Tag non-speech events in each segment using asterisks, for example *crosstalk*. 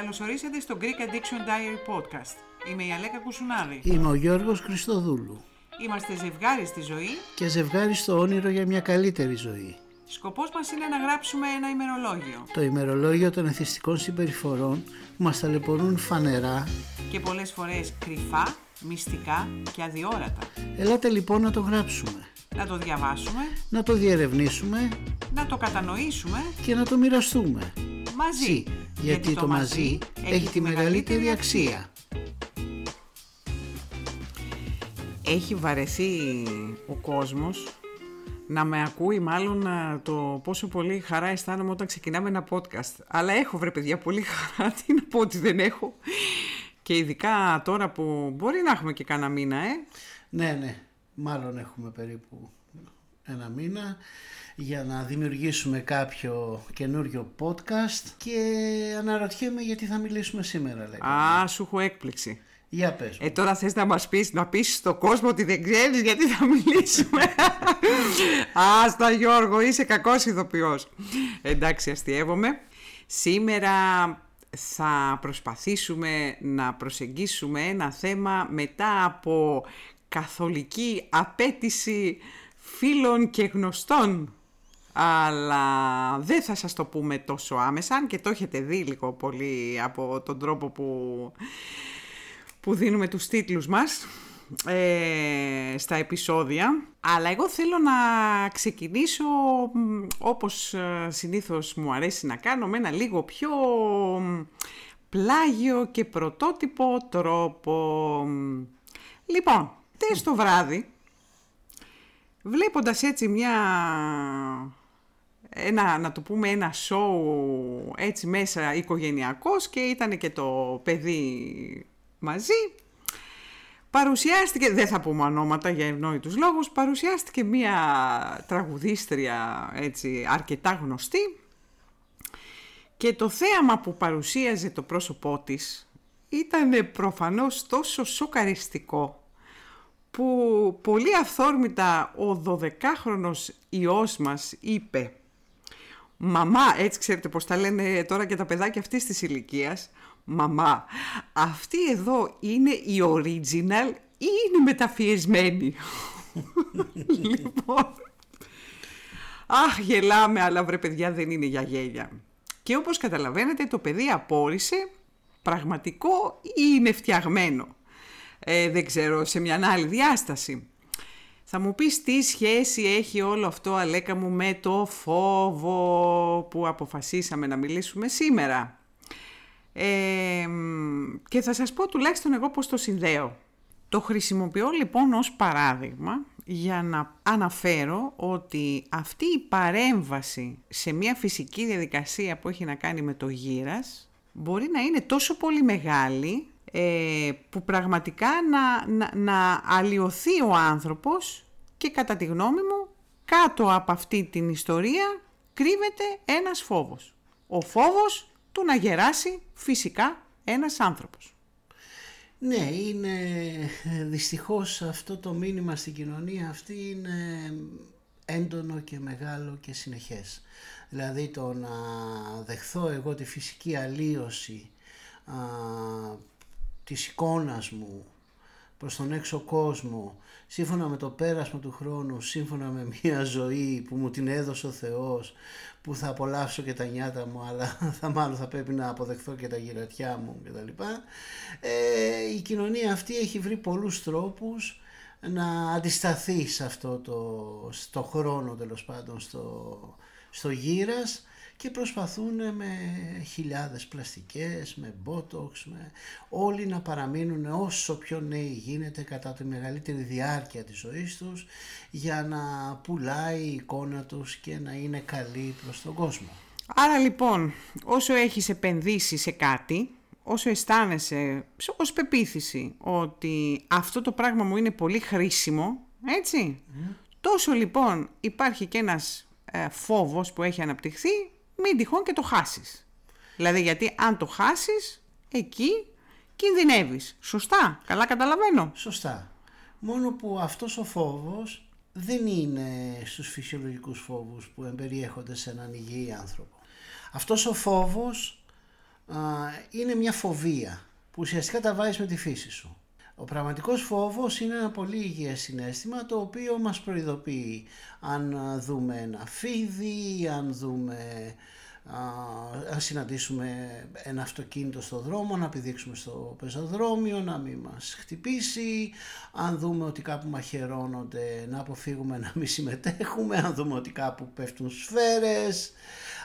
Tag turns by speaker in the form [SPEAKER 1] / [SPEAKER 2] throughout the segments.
[SPEAKER 1] Καλωσορίσατε στο Greek Addiction Diary Podcast. Είμαι η Αλέκα Κουσουνάρη.
[SPEAKER 2] Είμαι ο Γιώργος Χριστοδούλου.
[SPEAKER 1] Είμαστε ζευγάρι στη ζωή.
[SPEAKER 2] Και ζευγάρι στο όνειρο για μια καλύτερη ζωή.
[SPEAKER 1] Σκοπός μας είναι να γράψουμε ένα ημερολόγιο.
[SPEAKER 2] Το ημερολόγιο των εθιστικών συμπεριφορών που μας ταλαιπωρούν φανερά
[SPEAKER 1] και πολλές φορές κρυφά, μυστικά και αδιόρατα.
[SPEAKER 2] Ελάτε λοιπόν να το γράψουμε.
[SPEAKER 1] Να το διαβάσουμε.
[SPEAKER 2] Να το διερευνήσουμε.
[SPEAKER 1] Να το κατανοήσουμε.
[SPEAKER 2] Και να το μοιραστούμε.
[SPEAKER 1] Μαζί.
[SPEAKER 2] Γιατί, το, μαζί έχει τη μεγαλύτερη αξία.
[SPEAKER 1] Έχει βαρεθεί ο κόσμος να με ακούει μάλλον το πόσο πολύ χαρά αισθάνομαι όταν ξεκινάμε ένα podcast. Αλλά έχω βρε παιδιά πολύ χαρά, *laughs* τι να πω ότι δεν έχω. Και ειδικά τώρα που μπορεί να έχουμε και κάνα μήνα, ε.
[SPEAKER 2] Ναι, ναι, μάλλον έχουμε περίπου ένα μήνα για να δημιουργήσουμε κάποιο καινούριο podcast και αναρωτιέμαι γιατί θα μιλήσουμε σήμερα. Λέγαμε.
[SPEAKER 1] Α, σου έχω έκπληξη.
[SPEAKER 2] Για πες.
[SPEAKER 1] Ε, τώρα θες να μας πεις, να πεις στον κόσμο ότι δεν ξέρεις γιατί θα μιλήσουμε. *laughs* Άστα Γιώργο, είσαι κακός ηθοποιός. Εντάξει, αστείευομαι. Σήμερα θα προσπαθήσουμε να προσεγγίσουμε ένα θέμα μετά από καθολική απέτηση φίλων και γνωστών. Αλλά δεν θα σας το πούμε τόσο άμεσα και το έχετε δει λίγο πολύ από τον τρόπο που, που δίνουμε τους τίτλους μας ε, στα επεισόδια. Αλλά εγώ θέλω να ξεκινήσω όπως ε, συνήθως μου αρέσει να κάνω με ένα λίγο πιο πλάγιο και πρωτότυπο τρόπο. Λοιπόν, τες το βράδυ βλέποντας έτσι μια ένα, να το πούμε ένα σοου έτσι μέσα οικογενειακός και ήταν και το παιδί μαζί. Παρουσιάστηκε, δεν θα πούμε ονόματα για ευνόητους λόγους, παρουσιάστηκε μία τραγουδίστρια έτσι αρκετά γνωστή και το θέαμα που παρουσίαζε το πρόσωπό της ήταν προφανώς τόσο σοκαριστικό που πολύ αυθόρμητα ο 12χρονος ιός μας είπε «Μαμά, έτσι ξέρετε πως τα λένε τώρα και τα παιδάκια αυτής της ηλικίας. «Μαμά, αυτή εδώ είναι η original ή είναι μεταφιεσμένη» *laughs* Λοιπόν, αχ γελάμε αλλά βρε παιδιά δεν είναι για γέλια. Και όπως καταλαβαίνετε το παιδί απόρρισε πραγματικό ή είναι φτιαγμένο ε, δεν ξέρω, σε μια άλλη διάσταση. Θα μου πεις τι σχέση έχει όλο αυτό, Αλέκα μου, με το φόβο που αποφασίσαμε να μιλήσουμε σήμερα. Ε, και θα σας πω τουλάχιστον εγώ πώς το συνδέω. Το χρησιμοποιώ λοιπόν ως παράδειγμα για να αναφέρω ότι αυτή η παρέμβαση σε μια φυσική διαδικασία που έχει να κάνει με το γύρας μπορεί να είναι τόσο πολύ μεγάλη ε, που πραγματικά να, να, να αλλοιωθεί ο άνθρωπος και κατά τη γνώμη μου κάτω από αυτή την ιστορία κρύβεται ένας φόβος. Ο φόβος του να γεράσει φυσικά ένας άνθρωπος.
[SPEAKER 2] Ναι, είναι δυστυχώς αυτό το μήνυμα στην κοινωνία αυτή είναι έντονο και μεγάλο και συνεχές. Δηλαδή το να δεχθώ εγώ τη φυσική αλλίωση της εικόνας μου προς τον έξω κόσμο σύμφωνα με το πέρασμα του χρόνου σύμφωνα με μια ζωή που μου την έδωσε ο Θεός που θα απολαύσω και τα νιάτα μου αλλά *laughs* θα μάλλον θα πρέπει να αποδεχθώ και τα γυρατιά μου κτλ. Ε, η κοινωνία αυτή έχει βρει πολλούς τρόπους να αντισταθεί σε αυτό το στο χρόνο τέλος πάντων στο, στο γύρας και προσπαθούν με χιλιάδες πλαστικές, με μπότοξ, με όλοι να παραμείνουν όσο πιο νέοι γίνεται κατά τη μεγαλύτερη διάρκεια της ζωής τους για να πουλάει η εικόνα τους και να είναι καλή προς τον κόσμο.
[SPEAKER 1] Άρα λοιπόν όσο έχεις επενδύσει σε κάτι, όσο αισθάνεσαι ως πεποίθηση ότι αυτό το πράγμα μου είναι πολύ χρήσιμο, έτσι, τόσο λοιπόν υπάρχει και ένας ε, φόβος που έχει αναπτυχθεί μην τυχόν και το χάσεις. Δηλαδή γιατί αν το χάσεις, εκεί κινδυνεύεις. Σωστά, καλά καταλαβαίνω.
[SPEAKER 2] Σωστά. Μόνο που αυτός ο φόβος δεν είναι στους φυσιολογικούς φόβους που εμπεριέχονται σε έναν υγιή άνθρωπο. Αυτός ο φόβος είναι μια φοβία που ουσιαστικά τα βάζεις με τη φύση σου. Ο πραγματικός φόβος είναι ένα πολύ υγιές συνέστημα το οποίο μας προειδοποιεί. Αν δούμε ένα φίδι, αν δούμε αν συναντήσουμε ένα αυτοκίνητο στο δρόμο να πηδήξουμε στο πεζοδρόμιο να μην μας χτυπήσει. Αν δούμε ότι κάπου μαχαιρώνονται να αποφύγουμε να μην συμμετέχουμε. Αν δούμε ότι κάπου πέφτουν σφαίρες.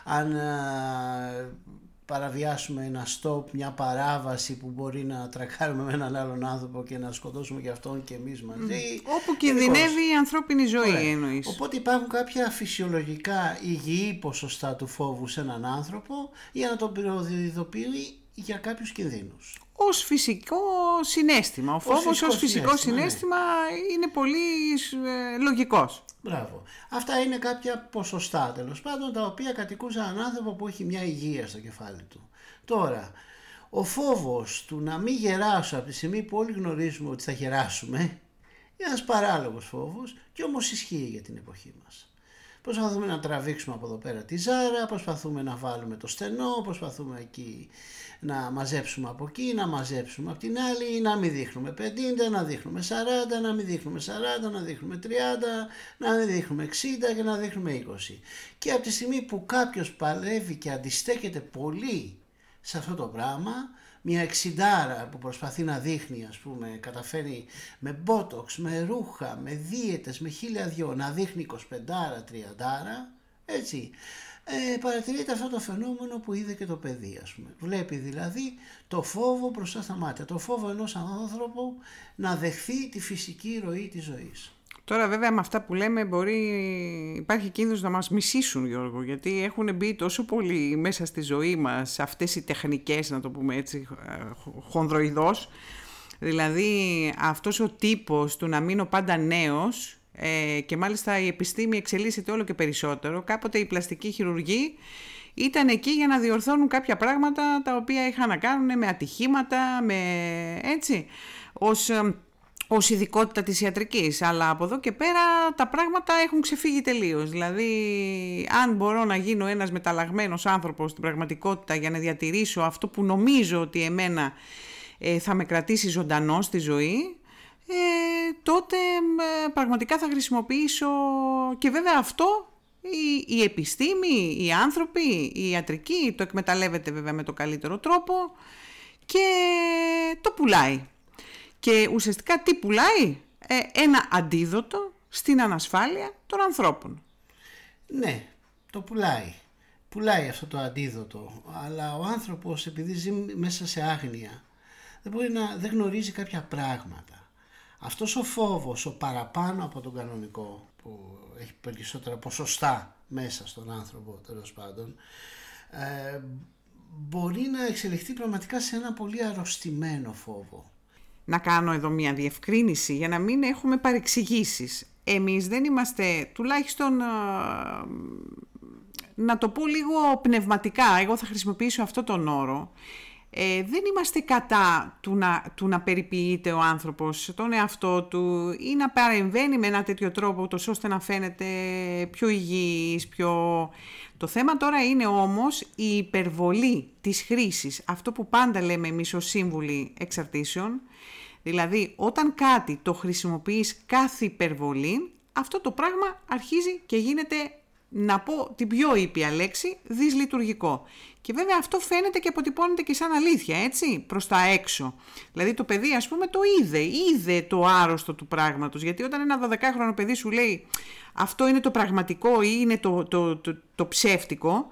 [SPEAKER 2] Αν παραβιάσουμε ένα stop, μια παράβαση που μπορεί να τρακάρουμε με έναν άλλον άνθρωπο και να σκοτώσουμε και αυτόν και εμείς μαζί.
[SPEAKER 1] Όπου κινδυνεύει η ανθρώπινη ζωή εννοείς.
[SPEAKER 2] Οπότε υπάρχουν κάποια φυσιολογικά υγιή ποσοστά του φόβου σε έναν άνθρωπο για να τον προειδοποιεί για κάποιους κινδύνους.
[SPEAKER 1] Ως φυσικό συνέστημα. Ο φόβος ως φυσικό συνέστημα, ναι. είναι πολύ ε, λογικός.
[SPEAKER 2] Μπράβο. Αυτά είναι κάποια ποσοστά τέλος πάντων τα οποία κατοικούσαν έναν άνθρωπο που έχει μια υγεία στο κεφάλι του. Τώρα, ο φόβος του να μην γεράσω από τη στιγμή που όλοι γνωρίζουμε ότι θα γεράσουμε είναι ένας παράλογος φόβος και όμως ισχύει για την εποχή μας. Προσπαθούμε να τραβήξουμε από εδώ πέρα τη ζάρα, προσπαθούμε να βάλουμε το στενό, προσπαθούμε εκεί να μαζέψουμε από εκεί, να μαζέψουμε από την άλλη, να μην δείχνουμε 50, να δείχνουμε 40, να μην δείχνουμε 40, να δείχνουμε 30, να μην δείχνουμε 60 και να δείχνουμε 20. Και από τη στιγμή που κάποιος παλεύει και αντιστέκεται πολύ σε αυτό το πράγμα, μια εξιντάρα που προσπαθεί να δείχνει ας πούμε καταφέρει με μπότοξ, με ρούχα, με δίαιτες, με χίλια δυο να δείχνει 25 τριαντάρα έτσι ε, παρατηρείται αυτό το φαινόμενο που είδε και το παιδί ας πούμε. Βλέπει δηλαδή το φόβο μπροστά στα μάτια, το φόβο ενός άνθρωπου να δεχθεί τη φυσική ροή της ζωής.
[SPEAKER 1] Τώρα βέβαια με αυτά που λέμε μπορεί, υπάρχει κίνδυνος να μας μισήσουν Γιώργο γιατί έχουν μπει τόσο πολύ μέσα στη ζωή μας αυτές οι τεχνικές να το πούμε έτσι χονδροειδώς δηλαδή αυτός ο τύπος του να μείνω πάντα νέος ε, και μάλιστα η επιστήμη εξελίσσεται όλο και περισσότερο κάποτε η πλαστική χειρουργή ήταν εκεί για να διορθώνουν κάποια πράγματα τα οποία είχαν να κάνουν με ατυχήματα, με έτσι, ως ως ειδικότητα της ιατρικής, αλλά από εδώ και πέρα τα πράγματα έχουν ξεφύγει τελείως. Δηλαδή, αν μπορώ να γίνω ένας μεταλλαγμένος άνθρωπος στην πραγματικότητα για να διατηρήσω αυτό που νομίζω ότι εμένα ε, θα με κρατήσει ζωντανό στη ζωή, ε, τότε ε, πραγματικά θα χρησιμοποιήσω και βέβαια αυτό η, η επιστήμη, οι άνθρωποι, η ιατρική το εκμεταλλεύεται βέβαια με το καλύτερο τρόπο και το πουλάει. Και ουσιαστικά τι πουλάει, ε, ένα αντίδοτο στην ανασφάλεια των ανθρώπων.
[SPEAKER 2] Ναι, το πουλάει. Πουλάει αυτό το αντίδοτο, αλλά ο άνθρωπος επειδή ζει μέσα σε άγνοια δεν, μπορεί να, δεν γνωρίζει κάποια πράγματα. Αυτός ο φόβος, ο παραπάνω από τον κανονικό, που έχει περισσότερα ποσοστά μέσα στον άνθρωπο τέλος πάντων, ε, μπορεί να εξελιχθεί πραγματικά σε ένα πολύ αρρωστημένο φόβο
[SPEAKER 1] να κάνω εδώ μια διευκρίνηση για να μην έχουμε παρεξηγήσεις. Εμείς δεν είμαστε, τουλάχιστον να το πω λίγο πνευματικά, εγώ θα χρησιμοποιήσω αυτό τον όρο, ε, δεν είμαστε κατά του να, του να περιποιείται ο άνθρωπος τον εαυτό του ή να παρεμβαίνει με ένα τέτοιο τρόπο ούτως ώστε να φαίνεται πιο υγιής, πιο... Το θέμα τώρα είναι όμως η υπερβολή της χρήσης, αυτό που πάντα λέμε εμείς ως σύμβουλοι εξαρτήσεων, Δηλαδή, όταν κάτι το χρησιμοποιείς κάθε υπερβολή, αυτό το πράγμα αρχίζει και γίνεται, να πω την πιο ήπια λέξη, δυσλειτουργικό. Και βέβαια αυτό φαίνεται και αποτυπώνεται και σαν αλήθεια, έτσι, προς τα έξω. Δηλαδή το παιδί, ας πούμε, το είδε, είδε το άρρωστο του πράγματος. Γιατί όταν ένα 12χρονο παιδί σου λέει αυτό είναι το πραγματικό ή είναι το, το, το, το ψεύτικο,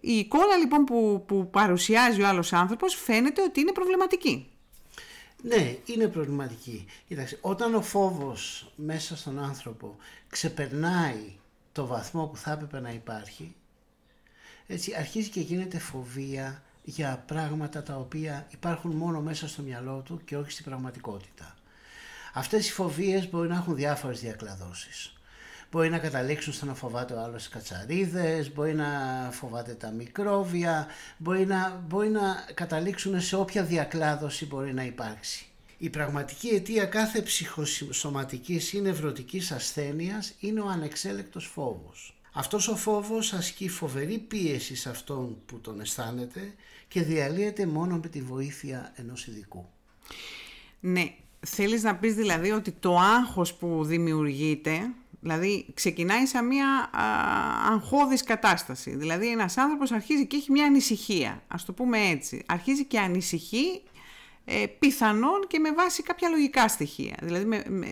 [SPEAKER 1] η εικόνα λοιπόν που, που παρουσιάζει ο άλλος άνθρωπος φαίνεται ότι είναι προβληματική.
[SPEAKER 2] Ναι, είναι προβληματική. Κοίταξε, όταν ο φόβος μέσα στον άνθρωπο ξεπερνάει το βαθμό που θα έπρεπε να υπάρχει, έτσι αρχίζει και γίνεται φοβία για πράγματα τα οποία υπάρχουν μόνο μέσα στο μυαλό του και όχι στην πραγματικότητα. Αυτές οι φοβίες μπορεί να έχουν διάφορες διακλαδώσεις μπορεί να καταλήξουν στο να φοβάται ο άλλος κατσαρίδες, μπορεί να φοβάται τα μικρόβια, μπορεί να, μπορεί να καταλήξουν σε όποια διακλάδωση μπορεί να υπάρξει. Η πραγματική αιτία κάθε ψυχοσωματικής ή νευρωτικής ασθένειας είναι ο ανεξέλεκτος φόβος. Αυτός ο φόβος ασκεί φοβερή πίεση σε αυτόν που τον αισθάνεται και διαλύεται μόνο με τη βοήθεια ενός ειδικού.
[SPEAKER 1] Ναι, θέλεις να πεις δηλαδή ότι το άγχος που δημιουργείται, δηλαδή ξεκινάει σαν μια α, αγχώδης κατάσταση. Δηλαδή ένας άνθρωπος αρχίζει και έχει μια ανησυχία, ας το πούμε έτσι. Αρχίζει και ανησυχεί ε, πιθανόν και με βάση κάποια λογικά στοιχεία. Δηλαδή με,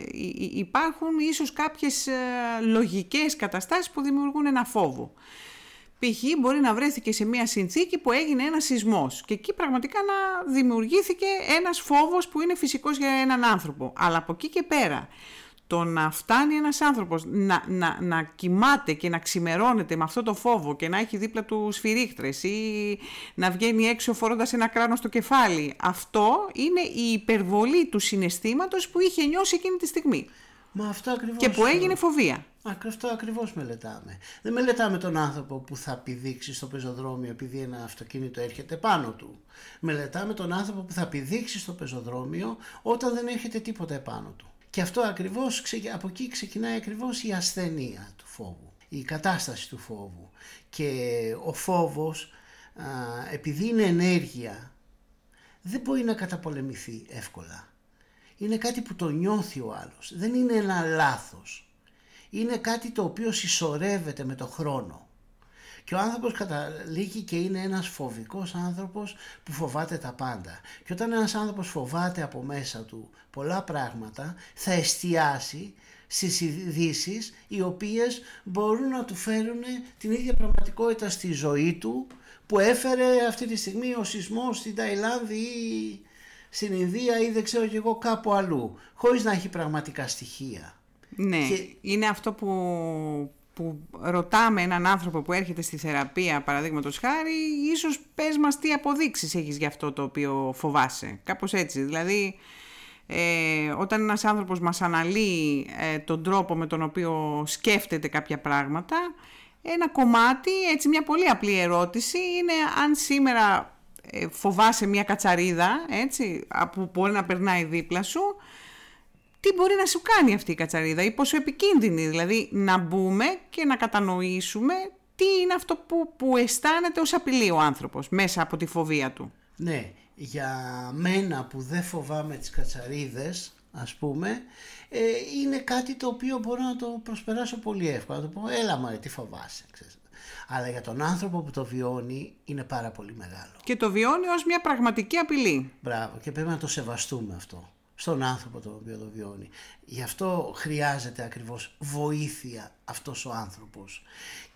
[SPEAKER 1] υπάρχουν ίσως κάποιες ε, λογικές καταστάσεις που δημιουργούν ένα φόβο. Π.χ. μπορεί να βρέθηκε σε μια συνθήκη που έγινε ένας σεισμός και εκεί πραγματικά να δημιουργήθηκε ένας φόβος που είναι φυσικός για έναν άνθρωπο. Αλλά από εκεί και πέρα το να φτάνει ένας άνθρωπος να, να, να κοιμάται και να ξημερώνεται με αυτό το φόβο και να έχει δίπλα του σφυρίχτρες ή να βγαίνει έξω φορώντας ένα κράνος στο κεφάλι, αυτό είναι η υπερβολή του συναισθήματος που είχε νιώσει εκείνη τη στιγμή.
[SPEAKER 2] Μα αυτό ακριβώς...
[SPEAKER 1] Και που έγινε φοβία.
[SPEAKER 2] Αυτό ακριβώς μελετάμε. Δεν μελετάμε τον άνθρωπο που θα πηδήξει στο πεζοδρόμιο επειδή ένα αυτοκίνητο έρχεται πάνω του. Μελετάμε τον άνθρωπο που θα πηδήξει στο πεζοδρόμιο όταν δεν έρχεται τίποτα επάνω του. Και αυτό ακριβώς, από εκεί ξεκινάει ακριβώς η ασθενεία του φόβου, η κατάσταση του φόβου. Και ο φόβος, επειδή είναι ενέργεια, δεν μπορεί να καταπολεμηθεί εύκολα. Είναι κάτι που το νιώθει ο άλλος, δεν είναι ένα λάθος. Είναι κάτι το οποίο συσσωρεύεται με το χρόνο. Και ο άνθρωπος καταλήγει και είναι ένας φοβικός άνθρωπος που φοβάται τα πάντα. Και όταν ένας άνθρωπος φοβάται από μέσα του πολλά πράγματα θα εστιάσει στις ειδήσεις οι οποίες μπορούν να του φέρουν την ίδια πραγματικότητα στη ζωή του που έφερε αυτή τη στιγμή ο σεισμός στην Ταϊλάνδη ή στην Ινδία ή δεν ξέρω και εγώ κάπου αλλού χωρίς να έχει πραγματικά στοιχεία.
[SPEAKER 1] Ναι, είναι αυτό που, που ρωτάμε έναν άνθρωπο που έρχεται στη θεραπεία, παραδείγματος χάρη, ίσως πες μας τι αποδείξεις έχεις για αυτό το οποίο φοβάσαι. Κάπως έτσι. Δηλαδή, ε, όταν ένας άνθρωπος μας αναλύει ε, τον τρόπο με τον οποίο σκέφτεται κάποια πράγματα, ένα κομμάτι, έτσι μια πολύ απλή ερώτηση, είναι αν σήμερα ε, φοβάσαι μια κατσαρίδα, έτσι, που μπορεί να περνάει δίπλα σου, τι μπορεί να σου κάνει αυτή η κατσαρίδα ή πόσο επικίνδυνη. Δηλαδή να μπούμε και να κατανοήσουμε τι είναι αυτό που, που αισθάνεται ως απειλή ο άνθρωπος μέσα από τη φοβία του.
[SPEAKER 2] Ναι, για μένα που δεν φοβάμαι τις κατσαρίδες ας πούμε ε, είναι κάτι το οποίο μπορώ να το προσπεράσω πολύ εύκολα. Να το πω έλα μωρέ τι φοβάσαι. Ξέρεις. Αλλά για τον άνθρωπο που το βιώνει είναι πάρα πολύ μεγάλο.
[SPEAKER 1] Και το βιώνει ως μια πραγματική απειλή.
[SPEAKER 2] Μπράβο και πρέπει να το σεβαστούμε αυτό στον άνθρωπο το οποίο το βιώνει. Γι' αυτό χρειάζεται ακριβώς βοήθεια αυτός ο άνθρωπος.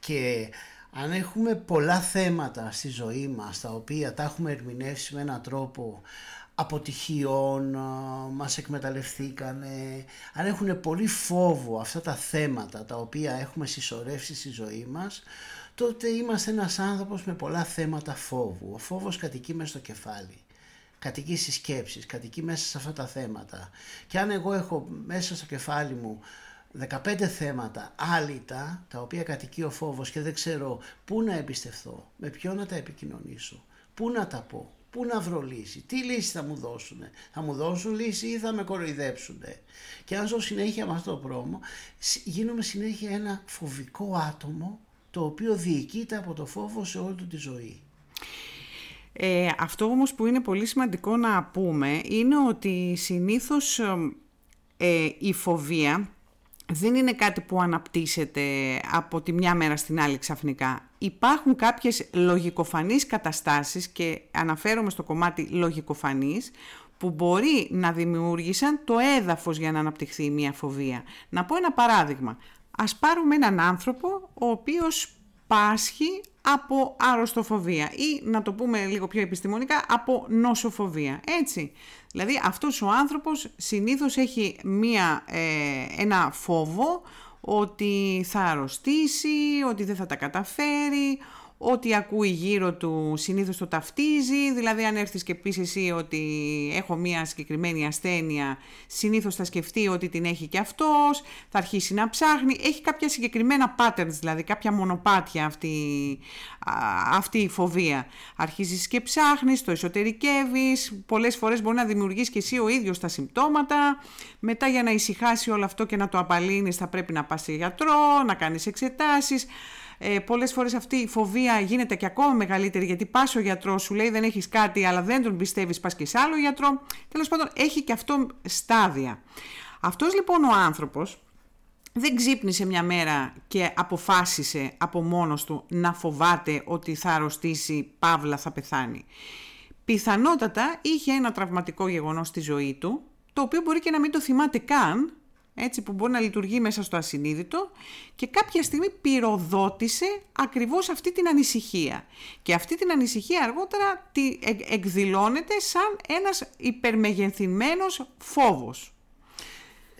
[SPEAKER 2] Και αν έχουμε πολλά θέματα στη ζωή μας τα οποία τα έχουμε ερμηνεύσει με έναν τρόπο αποτυχιών, μας εκμεταλλευθήκανε, αν έχουν πολύ φόβο αυτά τα θέματα τα οποία έχουμε συσσωρεύσει στη ζωή μας, τότε είμαστε ένας άνθρωπος με πολλά θέματα φόβου. Ο φόβος κατοικεί μέσα στο κεφάλι κατοικεί στις σκέψεις, κατοικεί μέσα σε αυτά τα θέματα. Και αν εγώ έχω μέσα στο κεφάλι μου 15 θέματα άλυτα, τα οποία κατοικεί ο φόβος και δεν ξέρω πού να εμπιστευθώ, με ποιον να τα επικοινωνήσω, πού να τα πω, πού να βρω λύση, τι λύση θα μου δώσουν, θα μου δώσουν λύση ή θα με κοροϊδέψουν. Και αν ζω συνέχεια με αυτό το πρόμο, γίνομαι συνέχεια ένα φοβικό άτομο το οποίο διοικείται από το φόβο σε όλη του τη ζωή.
[SPEAKER 1] Ε, αυτό όμως που είναι πολύ σημαντικό να πούμε είναι ότι συνήθως ε, η φοβία δεν είναι κάτι που αναπτύσσεται από τη μια μέρα στην άλλη ξαφνικά. Υπάρχουν κάποιες λογικοφανείς καταστάσεις και αναφέρομαι στο κομμάτι λογικοφανείς που μπορεί να δημιούργησαν το έδαφος για να αναπτυχθεί μια φοβία. Να πω ένα παράδειγμα. Ας πάρουμε έναν άνθρωπο ο οποίος πάσχει από αρρωστοφοβία ή να το πούμε λίγο πιο επιστημονικά από νοσοφοβία. Έτσι. Δηλαδή αυτός ο άνθρωπος συνήθως έχει μία, ε, ένα φόβο ότι θα αρρωστήσει, ότι δεν θα τα καταφέρει, ό,τι ακούει γύρω του συνήθως το ταυτίζει, δηλαδή αν έρθεις και πεις εσύ ότι έχω μία συγκεκριμένη ασθένεια, συνήθως θα σκεφτεί ότι την έχει και αυτός, θα αρχίσει να ψάχνει, έχει κάποια συγκεκριμένα patterns, δηλαδή κάποια μονοπάτια αυτή, αυτή η φοβία. Αρχίζεις και ψάχνεις, το εσωτερικεύεις, πολλές φορές μπορεί να δημιουργείς και εσύ ο ίδιος τα συμπτώματα, μετά για να ησυχάσει όλο αυτό και να το απαλύνεις θα πρέπει να πας σε γιατρό, να κάνεις εξετάσεις, Ε, πολλές φορές αυτή η φοβία γίνεται και ακόμα μεγαλύτερη γιατί πας ο γιατρός σου λέει δεν έχεις κάτι αλλά δεν τον πιστεύεις πας και σε άλλο γιατρό. Τέλος πάντων έχει και αυτό στάδια. Αυτός λοιπόν ο άνθρωπος δεν ξύπνησε μια μέρα και αποφάσισε από μόνος του να φοβάται ότι θα αρρωστήσει, παύλα θα πεθάνει. Πιθανότατα είχε ένα τραυματικό γεγονός στη ζωή του, το οποίο μπορεί και να μην το θυμάται καν, έτσι που μπορεί να λειτουργεί μέσα στο ασυνείδητο και κάποια στιγμή πυροδότησε ακριβώς αυτή την ανησυχία. Και αυτή την ανησυχία αργότερα τη εκδηλώνεται σαν ένας υπερμεγενθυμένος φόβος.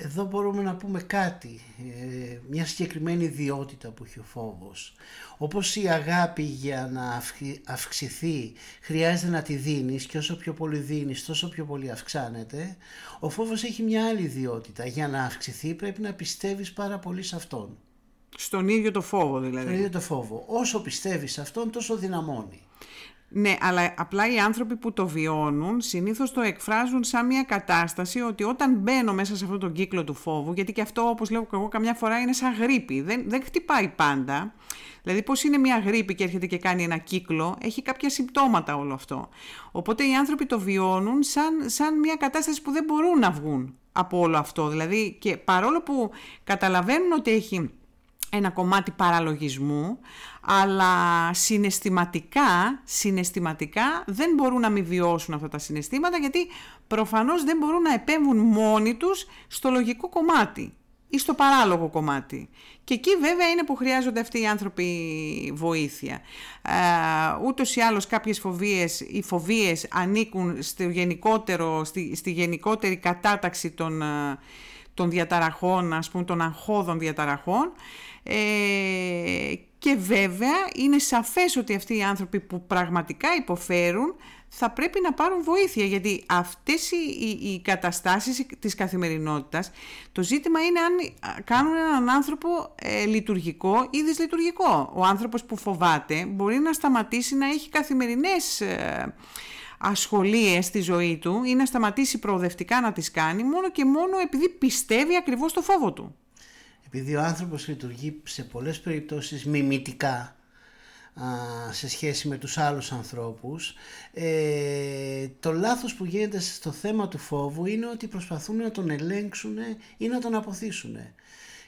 [SPEAKER 2] Εδώ μπορούμε να πούμε κάτι, ε, μια συγκεκριμένη ιδιότητα που έχει ο φόβος. Όπως η αγάπη για να αυξηθεί χρειάζεται να τη δίνεις και όσο πιο πολύ δίνεις τόσο πιο πολύ αυξάνεται, ο φόβος έχει μια άλλη ιδιότητα. Για να αυξηθεί πρέπει να πιστεύεις πάρα πολύ σε αυτόν.
[SPEAKER 1] Στον ίδιο το φόβο δηλαδή.
[SPEAKER 2] Στον ίδιο το φόβο. Όσο πιστεύεις σε αυτόν τόσο δυναμώνει.
[SPEAKER 1] Ναι, αλλά απλά οι άνθρωποι που το βιώνουν συνήθως το εκφράζουν σαν μια κατάσταση ότι όταν μπαίνω μέσα σε αυτόν τον κύκλο του φόβου, γιατί και αυτό όπως λέω και εγώ καμιά φορά είναι σαν γρήπη, δεν, δεν χτυπάει πάντα. Δηλαδή πώς είναι μια γρήπη και έρχεται και κάνει ένα κύκλο, έχει κάποια συμπτώματα όλο αυτό. Οπότε οι άνθρωποι το βιώνουν σαν, σαν μια κατάσταση που δεν μπορούν να βγουν από όλο αυτό. Δηλαδή και παρόλο που καταλαβαίνουν ότι έχει ένα κομμάτι παραλογισμού, αλλά συναισθηματικά, συναισθηματικά δεν μπορούν να μην βιώσουν αυτά τα συναισθήματα, γιατί προφανώς δεν μπορούν να επέμβουν μόνοι τους στο λογικό κομμάτι ή στο παράλογο κομμάτι. Και εκεί βέβαια είναι που χρειάζονται αυτοί οι άνθρωποι βοήθεια. Ε, ούτως ή άλλως κάποιες φοβίες, οι φοβίες ανήκουν στο γενικότερο, στη, στη γενικότερη κατάταξη των, ε, των διαταραχών, ας πούμε των αγχώδων διαταραχών ε, και βέβαια είναι σαφές ότι αυτοί οι άνθρωποι που πραγματικά υποφέρουν θα πρέπει να πάρουν βοήθεια γιατί αυτές οι, οι, οι καταστάσεις της καθημερινότητας το ζήτημα είναι αν κάνουν έναν άνθρωπο ε, λειτουργικό ή δυσλειτουργικό. Ο άνθρωπος που φοβάται μπορεί να σταματήσει να έχει καθημερινές ε, ασχολίες στη ζωή του ή να σταματήσει προοδευτικά να τις κάνει μόνο και μόνο επειδή πιστεύει ακριβώς το φόβο του.
[SPEAKER 2] Επειδή ο άνθρωπος λειτουργεί σε πολλές περιπτώσεις μιμητικά σε σχέση με τους άλλους ανθρώπους ε, το λάθος που γίνεται στο θέμα του φόβου είναι ότι προσπαθούν να τον ελέγξουν ή να τον αποθήσουν.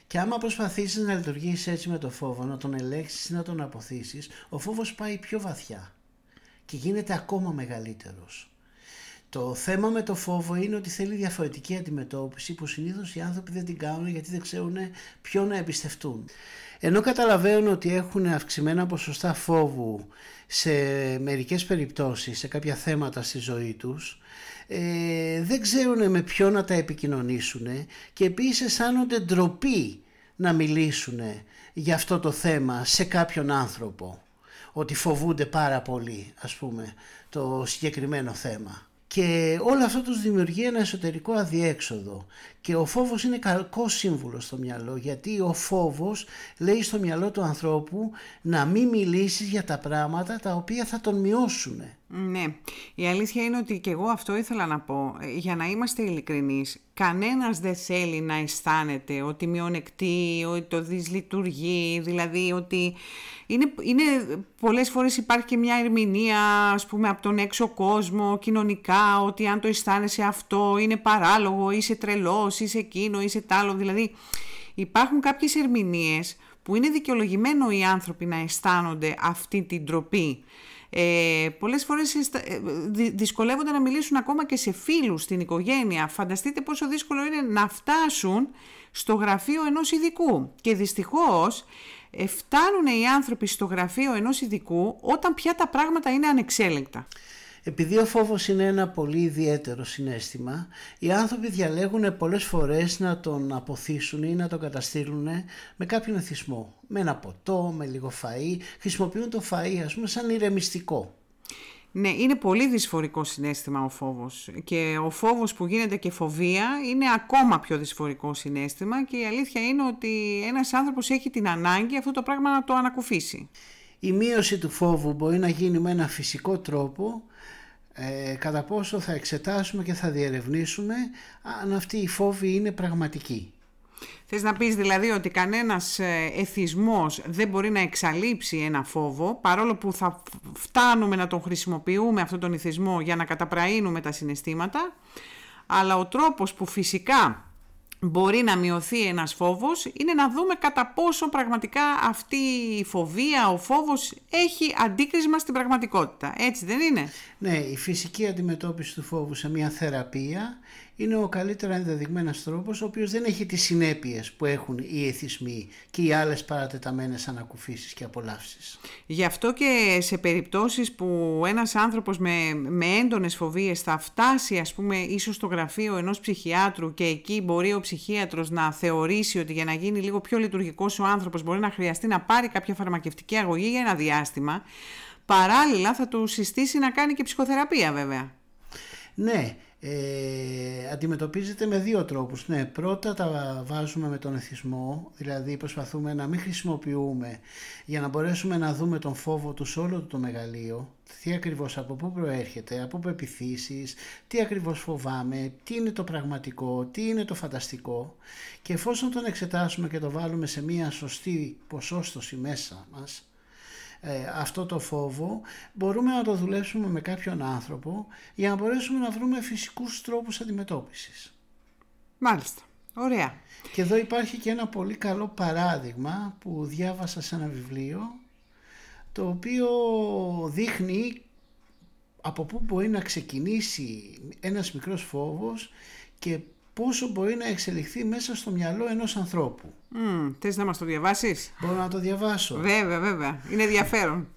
[SPEAKER 2] Και άμα προσπαθήσεις να λειτουργήσεις έτσι με το φόβο να τον ελέγξεις ή να τον αποθήσεις ο φόβος πάει πιο βαθιά και γίνεται ακόμα μεγαλύτερος το θέμα με το φόβο είναι ότι θέλει διαφορετική αντιμετώπιση που συνήθως οι άνθρωποι δεν την κάνουν γιατί δεν ξέρουν ποιο να εμπιστευτούν. Ενώ καταλαβαίνουν ότι έχουν αυξημένα ποσοστά φόβου σε μερικές περιπτώσεις, σε κάποια θέματα στη ζωή τους, ε, δεν ξέρουν με ποιο να τα επικοινωνήσουν και επίσης αισθάνονται ντροπή να μιλήσουν για αυτό το θέμα σε κάποιον άνθρωπο. Ότι φοβούνται πάρα πολύ, ας πούμε, το συγκεκριμένο θέμα. Και όλο αυτό τους δημιουργεί ένα εσωτερικό αδιέξοδο. Και ο φόβος είναι κακός σύμβουλος στο μυαλό, γιατί ο φόβος λέει στο μυαλό του ανθρώπου να μην μιλήσεις για τα πράγματα τα οποία θα τον μειώσουν.
[SPEAKER 1] Ναι, η αλήθεια είναι ότι και εγώ αυτό ήθελα να πω. Για να είμαστε ειλικρινείς, κανένας δεν θέλει να αισθάνεται ότι μειονεκτεί, ότι το δυσλειτουργεί, δηλαδή ότι είναι, είναι πολλές φορές υπάρχει και μια ερμηνεία ας πούμε από τον έξω κόσμο κοινωνικά ότι αν το αισθάνεσαι αυτό είναι παράλογο, είσαι τρελός, είσαι εκείνο, είσαι τάλο, δηλαδή υπάρχουν κάποιες ερμηνείες που είναι δικαιολογημένο οι άνθρωποι να αισθάνονται αυτή την τροπή ε, πολλές φορές ε, δυσκολεύονται να μιλήσουν ακόμα και σε φίλους, στην οικογένεια. Φανταστείτε πόσο δύσκολο είναι να φτάσουν στο γραφείο ενός ειδικού. Και δυστυχώς ε, φτάνουν οι άνθρωποι στο γραφείο ενός ειδικού όταν πια τα πράγματα είναι ανεξέλεγκτα.
[SPEAKER 2] Επειδή ο φόβος είναι ένα πολύ ιδιαίτερο συνέστημα, οι άνθρωποι διαλέγουν πολλές φορές να τον αποθήσουν ή να τον καταστήλουν με κάποιον εθισμό. Με ένα ποτό, με λίγο φαΐ, χρησιμοποιούν το φαΐ ας πούμε σαν ηρεμιστικό.
[SPEAKER 1] Ναι, είναι πολύ δυσφορικό συνέστημα ο φόβος και ο φόβος που γίνεται και φοβία είναι ακόμα πιο δυσφορικό συνέστημα και η αλήθεια είναι ότι ένας άνθρωπος έχει την ανάγκη αυτό το πράγμα να το ανακουφίσει.
[SPEAKER 2] Η μείωση του φόβου μπορεί να γίνει με ένα φυσικό τρόπο ε, κατά πόσο θα εξετάσουμε και θα διερευνήσουμε αν αυτή η φόβη είναι πραγματική.
[SPEAKER 1] Θες να πεις δηλαδή ότι κανένας ε, εθισμός δεν μπορεί να εξαλείψει ένα φόβο, παρόλο που θα φτάνουμε να τον χρησιμοποιούμε αυτόν τον εθισμό για να καταπραίνουμε τα συναισθήματα, αλλά ο τρόπος που φυσικά μπορεί να μειωθεί ένας φόβος είναι να δούμε κατά πόσο πραγματικά αυτή η φοβία, ο φόβος έχει αντίκρισμα στην πραγματικότητα. Έτσι δεν είναι;
[SPEAKER 2] Ναι, η φυσική αντιμετώπιση του φόβου σε μια θεραπεία είναι ο καλύτερα ενδεδειγμένος τρόπος ο οποίος δεν έχει τις συνέπειες που έχουν οι εθισμοί και οι άλλες παρατεταμένες ανακουφίσεις και απολαύσεις.
[SPEAKER 1] Γι' αυτό και σε περιπτώσεις που ένας άνθρωπος με, με έντονες φοβίες θα φτάσει ας πούμε ίσως στο γραφείο ενός ψυχιάτρου και εκεί μπορεί ο ψυχίατρος να θεωρήσει ότι για να γίνει λίγο πιο λειτουργικός ο άνθρωπος μπορεί να χρειαστεί να πάρει κάποια φαρμακευτική αγωγή για ένα διάστημα, παράλληλα θα του συστήσει να κάνει και ψυχοθεραπεία βέβαια.
[SPEAKER 2] Ναι, ε, αντιμετωπίζεται με δύο τρόπους. Ναι, πρώτα τα βάζουμε με τον εθισμό, δηλαδή προσπαθούμε να μην χρησιμοποιούμε για να μπορέσουμε να δούμε τον φόβο τους σε όλο το μεγαλείο, τι ακριβώς από πού προέρχεται, από πού επιθύσεις, τι ακριβώς φοβάμαι, τι είναι το πραγματικό, τι είναι το φανταστικό και εφόσον τον εξετάσουμε και το βάλουμε σε μια σωστή ποσόστοση μέσα μας, ε, αυτό το φόβο μπορούμε να το δουλέψουμε με κάποιον άνθρωπο για να μπορέσουμε να βρούμε φυσικούς τρόπους αντιμετώπισης.
[SPEAKER 1] Μάλιστα. Ωραία.
[SPEAKER 2] Και εδώ υπάρχει και ένα πολύ καλό παράδειγμα που διάβασα σε ένα βιβλίο το οποίο δείχνει από πού μπορεί να ξεκινήσει ένας μικρός φόβος και πόσο μπορεί να εξελιχθεί μέσα στο μυαλό ενός ανθρώπου.
[SPEAKER 1] Mm, θες να μας το διαβάσεις;
[SPEAKER 2] Μπορώ να το διαβάσω.
[SPEAKER 1] Βέβαια, βέβαια. Είναι ενδιαφέρον.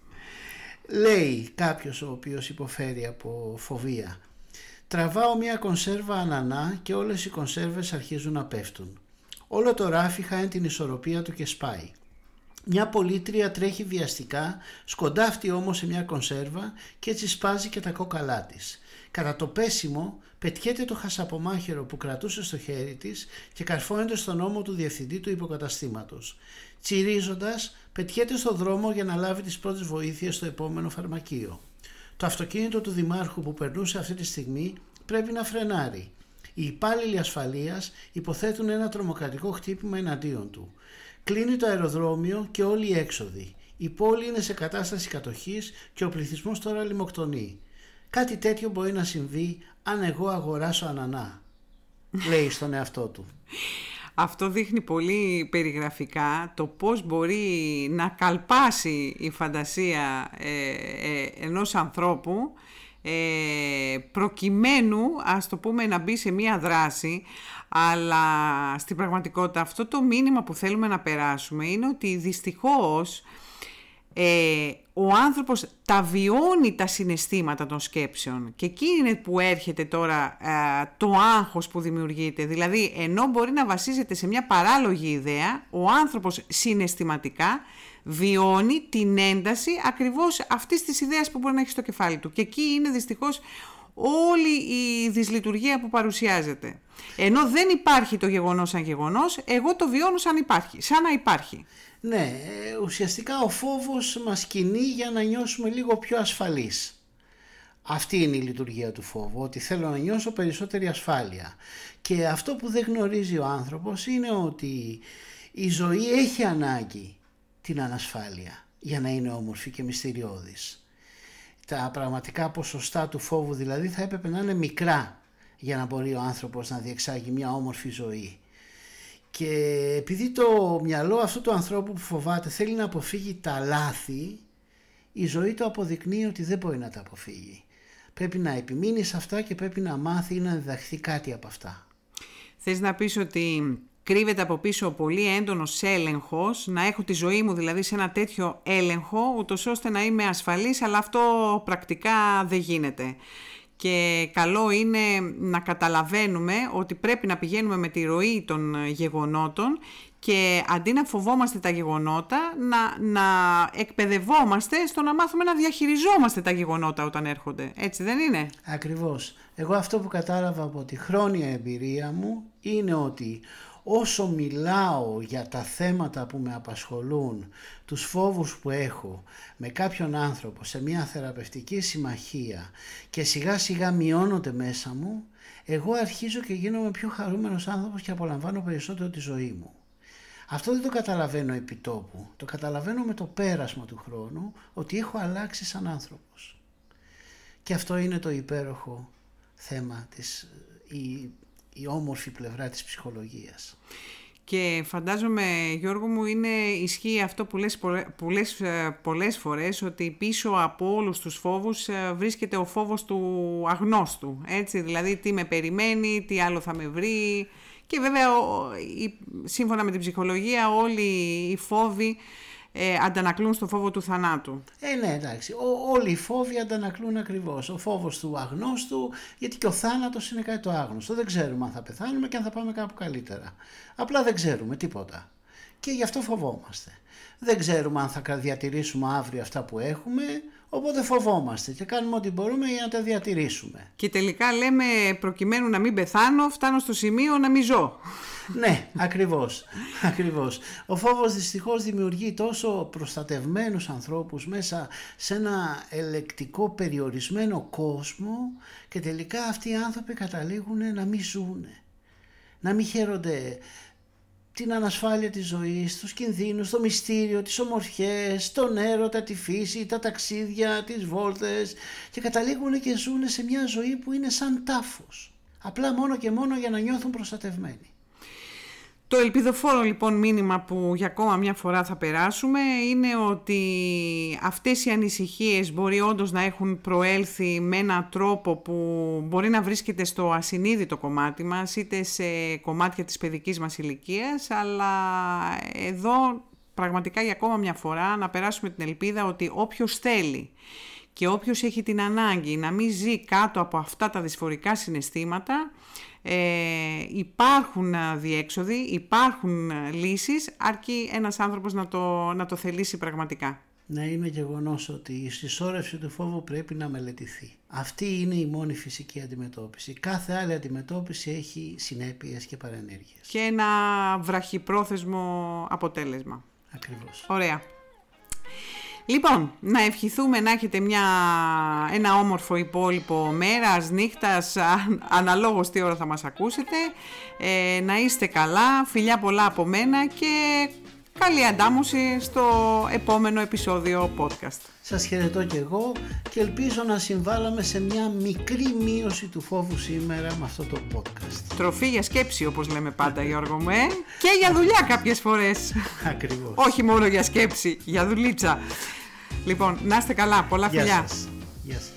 [SPEAKER 2] Λέει κάποιος ο οποίος υποφέρει από φοβία. Τραβάω μια κονσέρβα ανανά και όλες οι κονσέρβες αρχίζουν να πέφτουν. Όλο το ράφι χάνει την ισορροπία του και σπάει. Μια πολίτρια τρέχει βιαστικά, σκοντάφτει όμως σε μια κονσέρβα και έτσι σπάζει και τα κόκαλά της. Κατά το πέσιμο πετιέται το χασαπομάχαιρο που κρατούσε στο χέρι της και καρφώνεται στον ώμο του διευθυντή του υποκαταστήματος. Τσιρίζοντας, πετιέται στο δρόμο για να λάβει τις πρώτες βοήθειες στο επόμενο φαρμακείο. Το αυτοκίνητο του δημάρχου που περνούσε αυτή τη στιγμή πρέπει να φρενάρει. Οι υπάλληλοι ασφαλείας υποθέτουν ένα τρομοκρατικό χτύπημα εναντίον του. Κλείνει το αεροδρόμιο και όλοι οι έξοδοι. Η πόλη είναι σε κατάσταση κατοχής και ο πληθυσμός τώρα λιμοκτονεί. Κάτι τέτοιο μπορεί να συμβεί αν εγώ αγοράσω ανανά, λέει στον εαυτό του.
[SPEAKER 1] Αυτό δείχνει πολύ περιγραφικά το πώς μπορεί να καλπάσει η φαντασία ε, ε, ενός ανθρώπου ε, προκειμένου, ας το πούμε, να μπει σε μία δράση, αλλά στην πραγματικότητα αυτό το μήνυμα που θέλουμε να περάσουμε είναι ότι δυστυχώς ε, ο άνθρωπος τα βιώνει τα συναισθήματα των σκέψεων και εκεί είναι που έρχεται τώρα ε, το άγχος που δημιουργείται. Δηλαδή, ενώ μπορεί να βασίζεται σε μια παράλογη ιδέα, ο άνθρωπος συναισθηματικά βιώνει την ένταση ακριβώς αυτής της ιδέας που μπορεί να έχει στο κεφάλι του. Και εκεί είναι δυστυχώς όλη η δυσλειτουργία που παρουσιάζεται. Ενώ δεν υπάρχει το γεγονός σαν γεγονός, εγώ το βιώνω σαν υπάρχει, σαν να υπάρχει.
[SPEAKER 2] Ναι, ε, ουσιαστικά ο φόβος μας κινεί για να νιώσουμε λίγο πιο ασφαλείς. Αυτή είναι η λειτουργία του φόβου, ότι θέλω να νιώσω περισσότερη ασφάλεια. Και αυτό που δεν γνωρίζει ο άνθρωπος είναι ότι η ζωή έχει ανάγκη την ανασφάλεια για να είναι όμορφη και μυστηριώδης. Τα πραγματικά ποσοστά του φόβου δηλαδή θα έπρεπε να είναι μικρά για να μπορεί ο άνθρωπος να διεξάγει μια όμορφη ζωή. Και επειδή το μυαλό αυτού του ανθρώπου που φοβάται θέλει να αποφύγει τα λάθη, η ζωή του αποδεικνύει ότι δεν μπορεί να τα αποφύγει. Πρέπει να επιμείνει σε αυτά και πρέπει να μάθει ή να διδαχθεί κάτι από αυτά.
[SPEAKER 1] Θες να πεις ότι κρύβεται από πίσω πολύ έντονος έλεγχος, να έχω τη ζωή μου δηλαδή σε ένα τέτοιο έλεγχο, ούτως ώστε να είμαι ασφαλής, αλλά αυτό πρακτικά δεν γίνεται και καλό είναι να καταλαβαίνουμε ότι πρέπει να πηγαίνουμε με τη ροή των γεγονότων και αντί να φοβόμαστε τα γεγονότα, να, να εκπαιδευόμαστε στο να μάθουμε να διαχειριζόμαστε τα γεγονότα όταν έρχονται. Έτσι δεν είναι;
[SPEAKER 2] Ακριβώς. Εγώ αυτό που κατάλαβα από τη χρόνια εμπειρία μου είναι ότι όσο μιλάω για τα θέματα που με απασχολούν, τους φόβους που έχω με κάποιον άνθρωπο σε μια θεραπευτική συμμαχία και σιγά σιγά μειώνονται μέσα μου, εγώ αρχίζω και γίνομαι πιο χαρούμενος άνθρωπος και απολαμβάνω περισσότερο τη ζωή μου. Αυτό δεν το καταλαβαίνω επί τόπου. Το καταλαβαίνω με το πέρασμα του χρόνου ότι έχω αλλάξει σαν άνθρωπος. Και αυτό είναι το υπέροχο θέμα, της, η, η όμορφη πλευρά της ψυχολογίας.
[SPEAKER 1] Και φαντάζομαι, Γιώργο μου, είναι ισχύει αυτό που λες, που λες ε, πολλές φορές, ότι πίσω από όλους τους φόβους ε, βρίσκεται ο φόβος του αγνώστου. Έτσι, δηλαδή τι με περιμένει, τι άλλο θα με βρει. Και βέβαια, σύμφωνα με την ψυχολογία, όλοι οι φόβοι ε, αντανακλούν στο φόβο του θανάτου.
[SPEAKER 2] Ε, ναι, εντάξει. Ο, όλοι οι φόβοι αντανακλούν ακριβώς. Ο φόβος του αγνώστου, γιατί και ο θάνατος είναι κάτι το άγνωστο. Δεν ξέρουμε αν θα πεθάνουμε και αν θα πάμε κάπου καλύτερα. Απλά δεν ξέρουμε τίποτα. Και γι' αυτό φοβόμαστε. Δεν ξέρουμε αν θα διατηρήσουμε αύριο αυτά που έχουμε, οπότε φοβόμαστε και κάνουμε ό,τι μπορούμε για να τα διατηρήσουμε.
[SPEAKER 1] Και τελικά λέμε προκειμένου να μην πεθάνω, φτάνω στο σημείο να μην ζω
[SPEAKER 2] ναι, ακριβώς, ακριβώς. Ο φόβος δυστυχώς δημιουργεί τόσο προστατευμένους ανθρώπους μέσα σε ένα ελεκτικό περιορισμένο κόσμο και τελικά αυτοί οι άνθρωποι καταλήγουν να μην ζουν, να μην χαίρονται την ανασφάλεια της ζωής, τους κινδύνους, το μυστήριο, τις ομορφιές, τον έρωτα, τη φύση, τα ταξίδια, τις βόλτες και καταλήγουν και ζουν σε μια ζωή που είναι σαν τάφος. Απλά μόνο και μόνο για να νιώθουν προστατευμένοι.
[SPEAKER 1] Το ελπιδοφόρο λοιπόν μήνυμα που για ακόμα μια φορά θα περάσουμε είναι ότι αυτές οι ανησυχίες μπορεί όντως να έχουν προέλθει με έναν τρόπο που μπορεί να βρίσκεται στο ασυνείδητο κομμάτι μας είτε σε κομμάτια της παιδικής μας ηλικίας αλλά εδώ πραγματικά για ακόμα μια φορά να περάσουμε την ελπίδα ότι όποιος θέλει και όποιος έχει την ανάγκη να μην ζει κάτω από αυτά τα δυσφορικά συναισθήματα ε, υπάρχουν διέξοδοι, υπάρχουν λύσεις, αρκεί ένας άνθρωπος να το, να το θελήσει πραγματικά.
[SPEAKER 2] Να είναι γεγονός ότι η συσσόρευση του φόβου πρέπει να μελετηθεί. Αυτή είναι η μόνη φυσική αντιμετώπιση. Κάθε άλλη αντιμετώπιση έχει συνέπειες και παρενέργειες.
[SPEAKER 1] Και ένα βραχυπρόθεσμο αποτέλεσμα.
[SPEAKER 2] Ακριβώς.
[SPEAKER 1] Ωραία. Λοιπόν, να ευχηθούμε να έχετε μια, ένα όμορφο υπόλοιπο μέρας, νύχτας, αναλόγως τι ώρα θα μας ακούσετε. Ε, να είστε καλά, φιλιά πολλά από μένα και καλή αντάμωση στο επόμενο επεισόδιο podcast.
[SPEAKER 2] Σας χαιρετώ και εγώ και ελπίζω να συμβάλαμε σε μια μικρή μείωση του φόβου σήμερα με αυτό το podcast.
[SPEAKER 1] Τροφή για σκέψη όπως λέμε πάντα Γιώργο μου, ε; και για δουλειά κάποιες φορές. *laughs*
[SPEAKER 2] Ακριβώς.
[SPEAKER 1] Όχι μόνο για σκέψη, για δουλίτσα. Λοιπόν, να είστε καλά. Πολλά φιλιά.
[SPEAKER 2] Γεια σας.